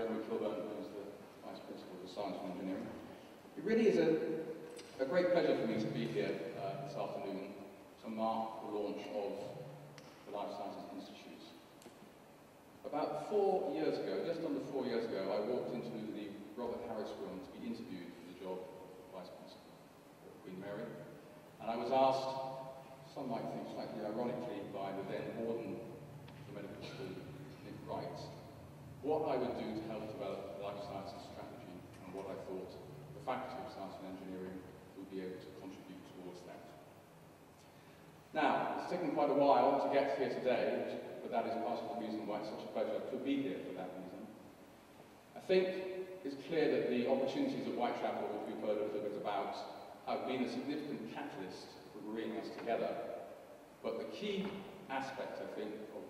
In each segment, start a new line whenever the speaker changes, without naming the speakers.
Jeremy Kilburn, who's the Vice Principal of Science and Engineering. It really is a, a great pleasure for me to be here uh, this afternoon to mark the launch of the Life Sciences Institute. About four years ago, just under four years ago, I walked into the Robert Harris room to be interviewed for the job of Vice Principal at Queen Mary. And I was asked, some might think slightly ironically, by the then warden of the medical school, Nick Wright, what I would do to help develop the life sciences strategy and what I thought the Faculty of Science and Engineering will be able to contribute towards that. Now, it's taken quite a while to get here today, but that is part of the reason why it's such a pleasure to be here for that reason. I think it's clear that the opportunities at Whitechapel, which we've heard a little bit about, have been a significant catalyst for bringing us together. But the key aspect, I think, of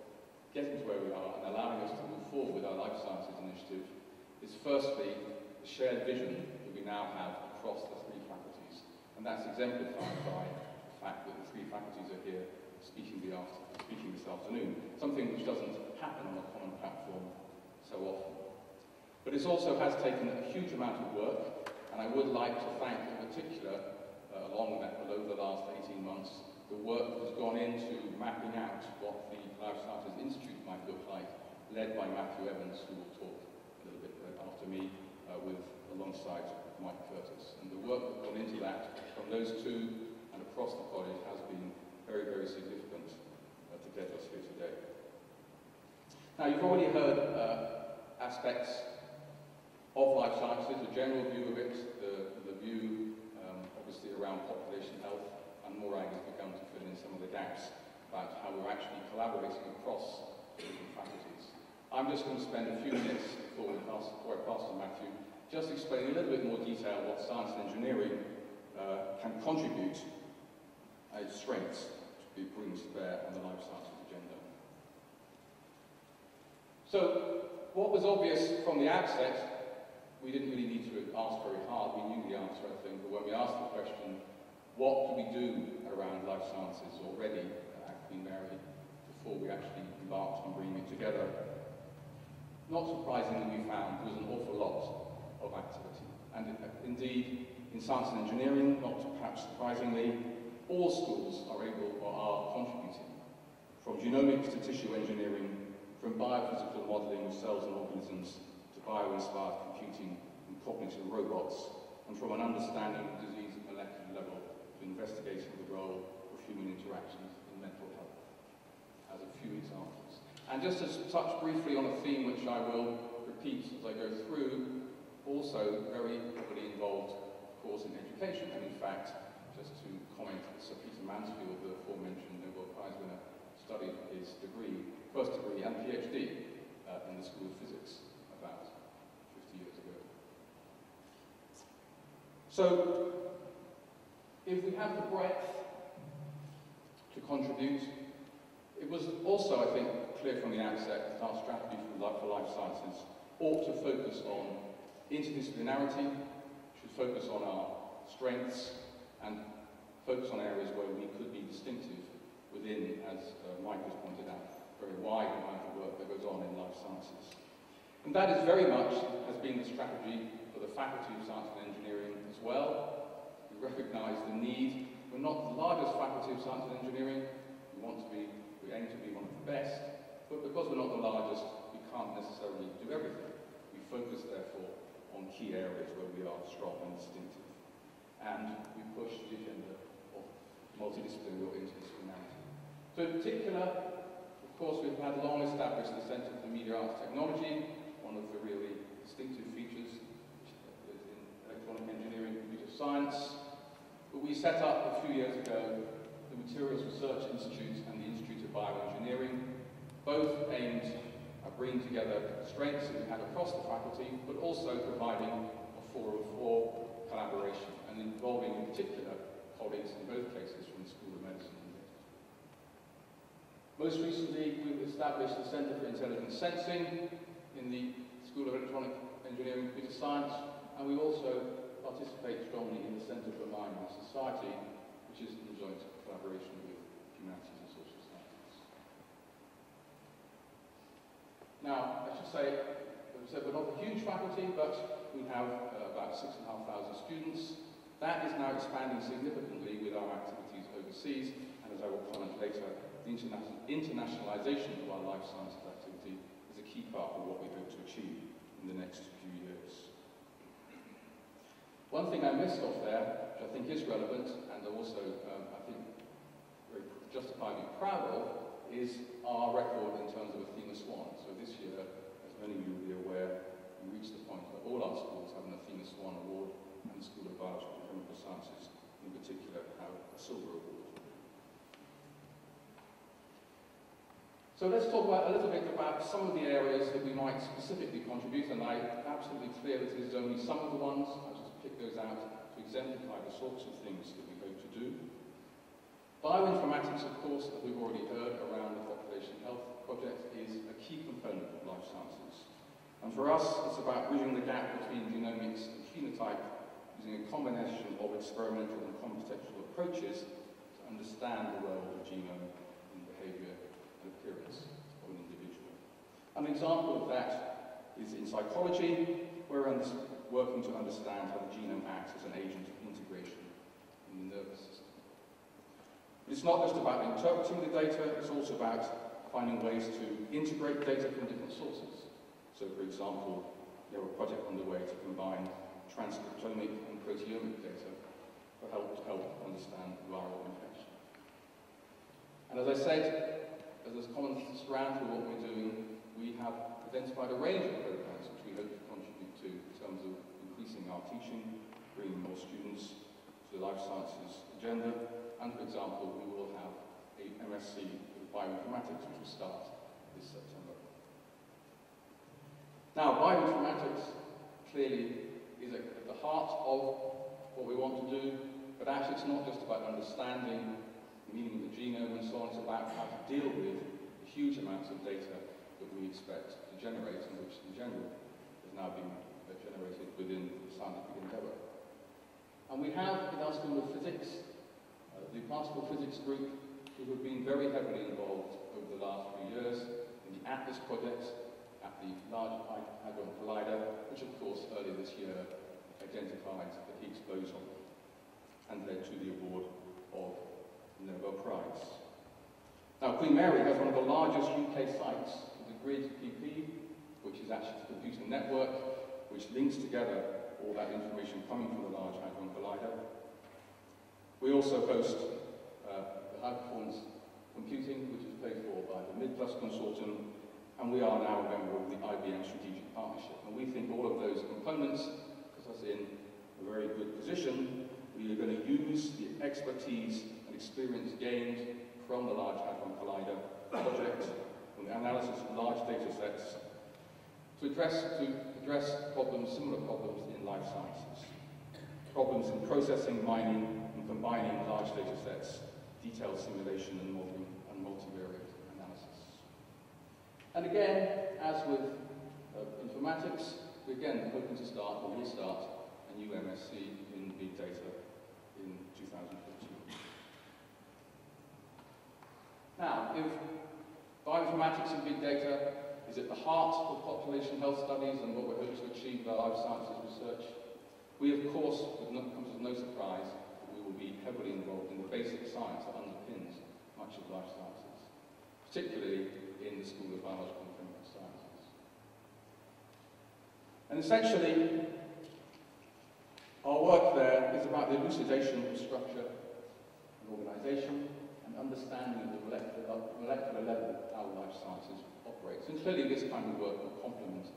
getting to where we are and allowing us to move forward with our Life Sciences Initiative is firstly the shared vision that we now have across the three faculties. And that's exemplified by the fact that the three faculties are here speaking, the after, speaking this afternoon, something which doesn't happen on a common platform so often. But it also has taken a huge amount of work, and I would like to thank in particular, uh, along that, over the last 18 months, the work that has gone into mapping out what the Life Sciences Institute might look like, led by Matthew Evans, who will talk a little bit after me, uh, with alongside Mike Curtis. And the work that's gone into that from those two and across the college has been very, very significant uh, to get us here today. Now, you've already heard uh, aspects of life sciences, the general view of it, the, the view um, obviously around population health, and Morag has begun to fill in some of the gaps about how we're actually collaborating across different faculties. I'm just going to spend a few minutes before, we pass, before I pass to Matthew, just explaining a little bit more detail what science and engineering uh, can contribute as strengths to be brings to bear on the life sciences agenda. So, what was obvious from the outset we didn't really need to ask very hard. We knew the answer, I think. But when we asked the question, what do we do around life sciences already at Queen Mary before we actually embarked on bringing it together? Not surprisingly, we found there was an awful lot of activity. And indeed, in science and engineering, not perhaps surprisingly, all schools are able or are contributing. From genomics to tissue engineering, from biophysical modelling of cells and organisms to bio-inspired computing and cognitive robots, and from an understanding of disease at molecular level to investigating the role of human interactions in mental health, as a few examples. And just to touch briefly on a theme which I will repeat as I go through, also very heavily involved, of course, in education, and in fact, just to comment, Sir Peter Mansfield, the aforementioned Nobel Prize winner, studied his degree, first degree and PhD uh, in the School of Physics about 50 years ago. So, if we have the breadth to contribute, it was also, I think, clear from the outset that our strategy for life, sciences ought to focus on interdisciplinarity, should focus on our strengths, and focus on areas where we could be distinctive within, as uh, Mike has pointed out, very wide amount of work that goes on in life sciences. And that is very much has been the strategy for the Faculty of Science and Engineering as well. We recognise the need. We're not the largest faculty of science and engineering. We want to be, we aim to be one of the best. But because we're not the largest, we can't necessarily do everything. We focus, therefore, on key areas where we are strong and distinctive. And we push the agenda of multidisciplinary or interdisciplinarity. So in particular, of course, we've had long established the Centre for Media Arts Technology, one of the really distinctive features in electronic engineering, and computer science. But we set up a few years ago the Materials Research Institute and the Institute of Bioengineering, both aimed at bringing together strengths that we had across the faculty, but also providing a forum for collaboration and involving in particular colleagues in both cases from the School of Medicine. Most recently, we've established the Centre for Intelligent Sensing in the School of Electronic Engineering and Computer Science, and we also participate strongly in the Centre for Mind and Society, which is in joint collaboration with humanities and social sciences. Now, I should say, was So we're not a huge faculty, but we have uh, about 6,500 students. That is now expanding significantly with our activities overseas, and as I will comment later, the interna internationalization of our life sciences activity is a key part of what we hope to achieve in the next few years. One thing I missed off there, which I think is relevant, and also um, I think very justifiably proud of, is our record in terms of Athena Swan. So this year, as many of you will be aware, we reached the point where all our schools have an Athena Swan Award, and the School of Biology and Chemical Sciences in particular have a silver award. So let's talk about, a little bit about some of the areas that we might specifically contribute, and I'm absolutely clear that this is only some of the ones. I'll just pick those out to exemplify the sorts of things that we hope to do. Bioinformatics, of course, as we've already heard around the Population Health Project, is a key component of life sciences. And for us, it's about bridging the gap between genomics and phenotype using a combination of experimental and computational approaches to understand the role of the genome in behavior and appearance of an individual. An example of that is in psychology, where we're working to understand how the genome acts as an agent of integration in the nervous system. It's not just about interpreting the data, it's also about finding ways to integrate data from different sources. So, for example, we have a project underway to combine transcriptomic and proteomic data to help, to help understand viral infection. And as I said, as there's common strand for what we're doing, we have identified a range of programs which we hope to contribute to in terms of increasing our teaching, bringing more students to the life sciences agenda, and for example, we will have a MSc in bioinformatics which will start this September. Now, bioinformatics clearly is at the heart of what we want to do, but actually it's not just about understanding the meaning of the genome and so on. It's about how to deal with the huge amounts of data that we expect to generate and which in general is now being generated within the scientific endeavour. And we have in our School of Physics, the particle physics group, who have been very heavily involved over the last few years in the ATLAS project at the Large Hadron Collider, which of course earlier this year identified the Higgs boson and led to the award of the Nobel Prize. Now, Queen Mary has one of the largest UK sites, the GRID PP, which is actually the computer network which links together all that information coming from the Large Hadron Collider. We also host uh, the High Performance Computing, which is paid for by the MidPlus Consortium, and we are now a member of the IBM Strategic Partnership. And we think all of those components put us in a very good position. We are going to use the expertise and experience gained from the Large Hadron Collider project, from the analysis of large data sets, to address, to address problems, similar problems in life sciences. Problems in processing, mining, and combining large data sets, detailed simulation and modeling, and multivariate analysis. And again, as with uh, informatics, we're again hoping to start, or will start, a new MSc in big data in 2015. Now, if bioinformatics and big data is at the heart of population health studies and what we're hoping to achieve with our life sciences research, we of course, it comes as no surprise, will be heavily involved in the basic science that underpins much of life sciences, particularly in the School of Biological and Chemical Sciences. And essentially, our work there is about the elucidation of structure and organization, and understanding at the molecular, molecular level how life sciences operates. And clearly this kind of work will complement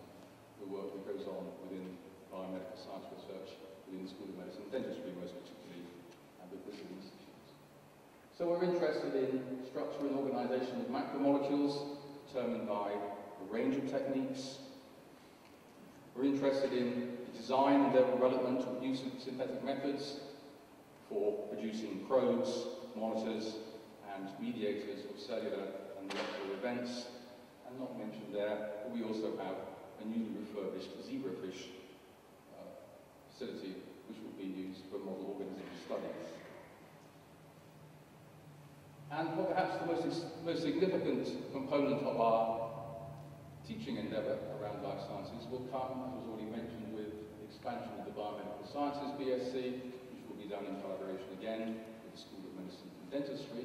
the work that goes on within biomedical science research within the School of Medicine, dentistry most particularly, Institutes. So we're interested in structure and organization of macromolecules determined by a range of techniques. We're interested in the design and development of new synthetic methods for producing probes, monitors, and mediators of cellular and molecular events. And not mentioned there, we also have a newly refurbished zebrafish uh, facility which will be used for model organism studies. And perhaps the most, most significant component of our teaching endeavour around life sciences will come, as was already mentioned, with the expansion of the Biomedical Sciences BSc, which will be done in collaboration again with the School of Medicine and Dentistry.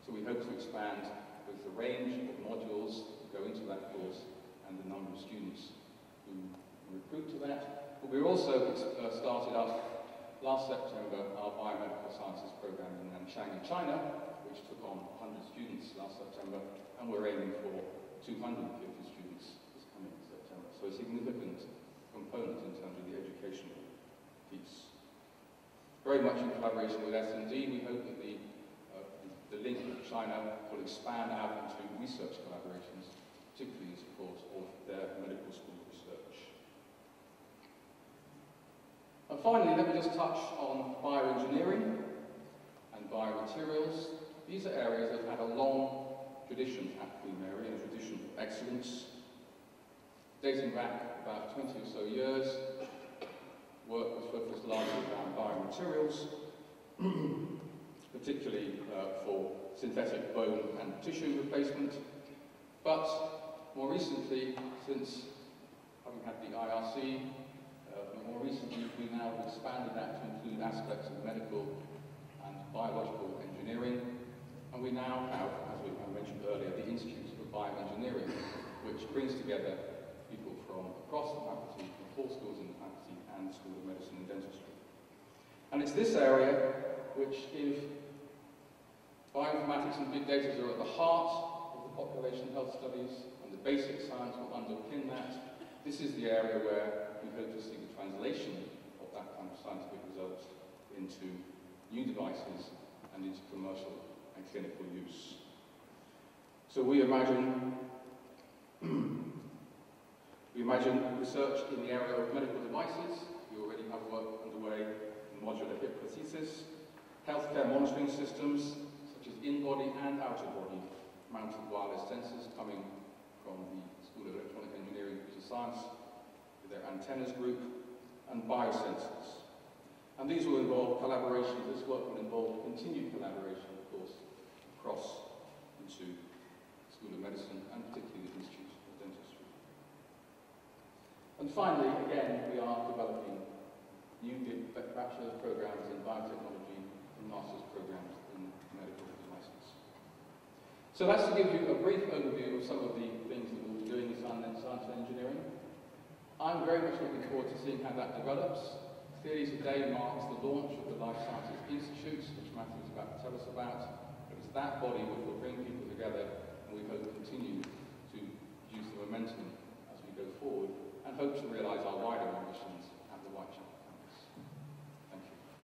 So we hope to expand both the range of modules that go into that course and the number of students who recruit to that. But we also uh, started up last September our Biomedical Sciences program in Nanchang in China, which took on 100 students last September, and we're aiming for 250 students this coming September. So a significant component in terms of the educational piece. Very much in collaboration with S&D, we hope that the, uh, the link with China will expand out into research collaborations, particularly in support of their medical school research. And finally, let me just touch on bioengineering and biomaterials. These are areas that have had a long tradition at Queen Mary, a tradition of excellence, dating back about 20 or so years. Work was focused largely around biomaterials, particularly uh, for synthetic bone and tissue replacement. But more recently, since having had the IRC, uh, more recently we now have expanded that to include aspects of medical and biological engineering. And we now have, as we mentioned earlier, the Institute of Bioengineering, which brings together people from across the faculty, from four schools in the faculty, and the School of Medicine and Dentistry. And it's this area which, if bioinformatics and big data are at the heart of the population health studies, and the basic science will underpin that, this is the area where we hope to see the translation of that kind of scientific results into new devices and into commercial and clinical use. So we imagine we imagine research in the area of medical devices. We already have work underway in modular hip prosthesis, healthcare monitoring systems, such as in-body and out-of-body mounted wireless sensors coming from the School of Electronic Engineering and Science with their antennas group, and biosensors. And these will involve collaboration, this work will involve continued collaboration, across into School of Medicine and particularly the Institute of Dentistry. And finally, again, we are developing new bachelor's programs in biotechnology and master's programs in medical devices. So that's to give you a brief overview of some of the things that we'll be doing in science and engineering. I'm very much looking forward to seeing how that develops. Clearly today marks the launch of the Life Sciences Institute, which Matthew is about to tell us about. It's that body which will bring people together and we hope continue to use the momentum as we go forward and hope to realise our wider ambitions.